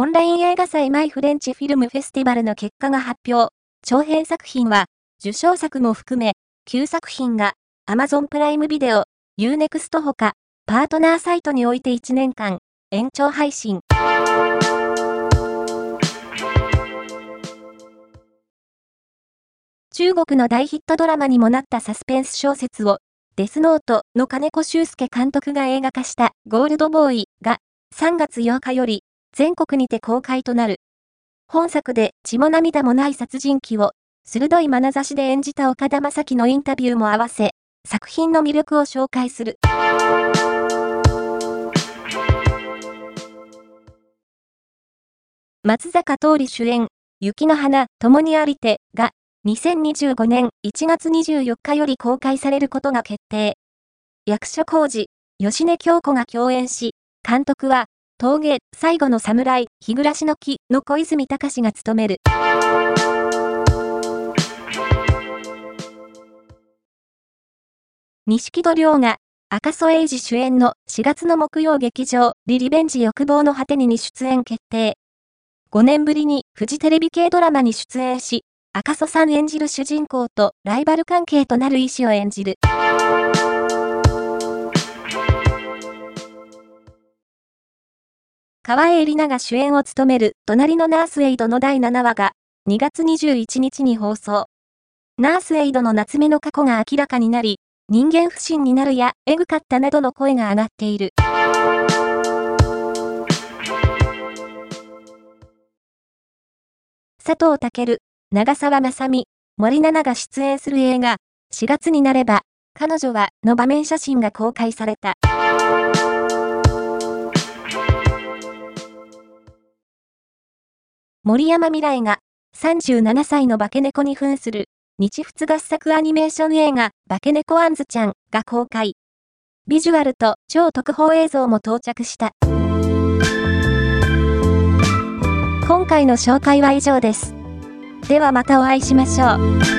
オンライン映画祭マイフレンチフィルムフェスティバルの結果が発表。長編作品は、受賞作も含め、9作品が、Amazon プライムビデオ、Unext ほか、パートナーサイトにおいて1年間、延長配信。中国の大ヒットドラマにもなったサスペンス小説を、デスノートの金子修介監督が映画化したゴールドボーイが3月8日より全国にて公開となる。本作で血も涙もない殺人鬼を、鋭い眼差しで演じた岡田将生のインタビューも合わせ、作品の魅力を紹介する。松坂桃李主演、雪の花、共にありて、が、2025年1月24日より公開されることが決定。役所広司、吉根京子が共演し、監督は、峠、最後の侍、日暮らしの木の小泉隆が務める。錦戸亮が、赤楚衛二主演の4月の木曜劇場、リリベンジ欲望の果てにに出演決定。5年ぶりにフジテレビ系ドラマに出演し、赤楚さん演じる主人公とライバル関係となる医師を演じる。川栄里奈が主演を務める隣のナースエイドの第7話が2月21日に放送。ナースエイドの夏目の過去が明らかになり、人間不信になるや、エグかったなどの声が上がっている。佐藤健、長澤まさみ、森七菜が出演する映画、4月になれば、彼女は、の場面写真が公開された。森山未来が37歳の化け猫に扮する日仏合作アニメーション映画化け猫アンズちゃんが公開。ビジュアルと超特報映像も到着した。今回の紹介は以上です。ではまたお会いしましょう。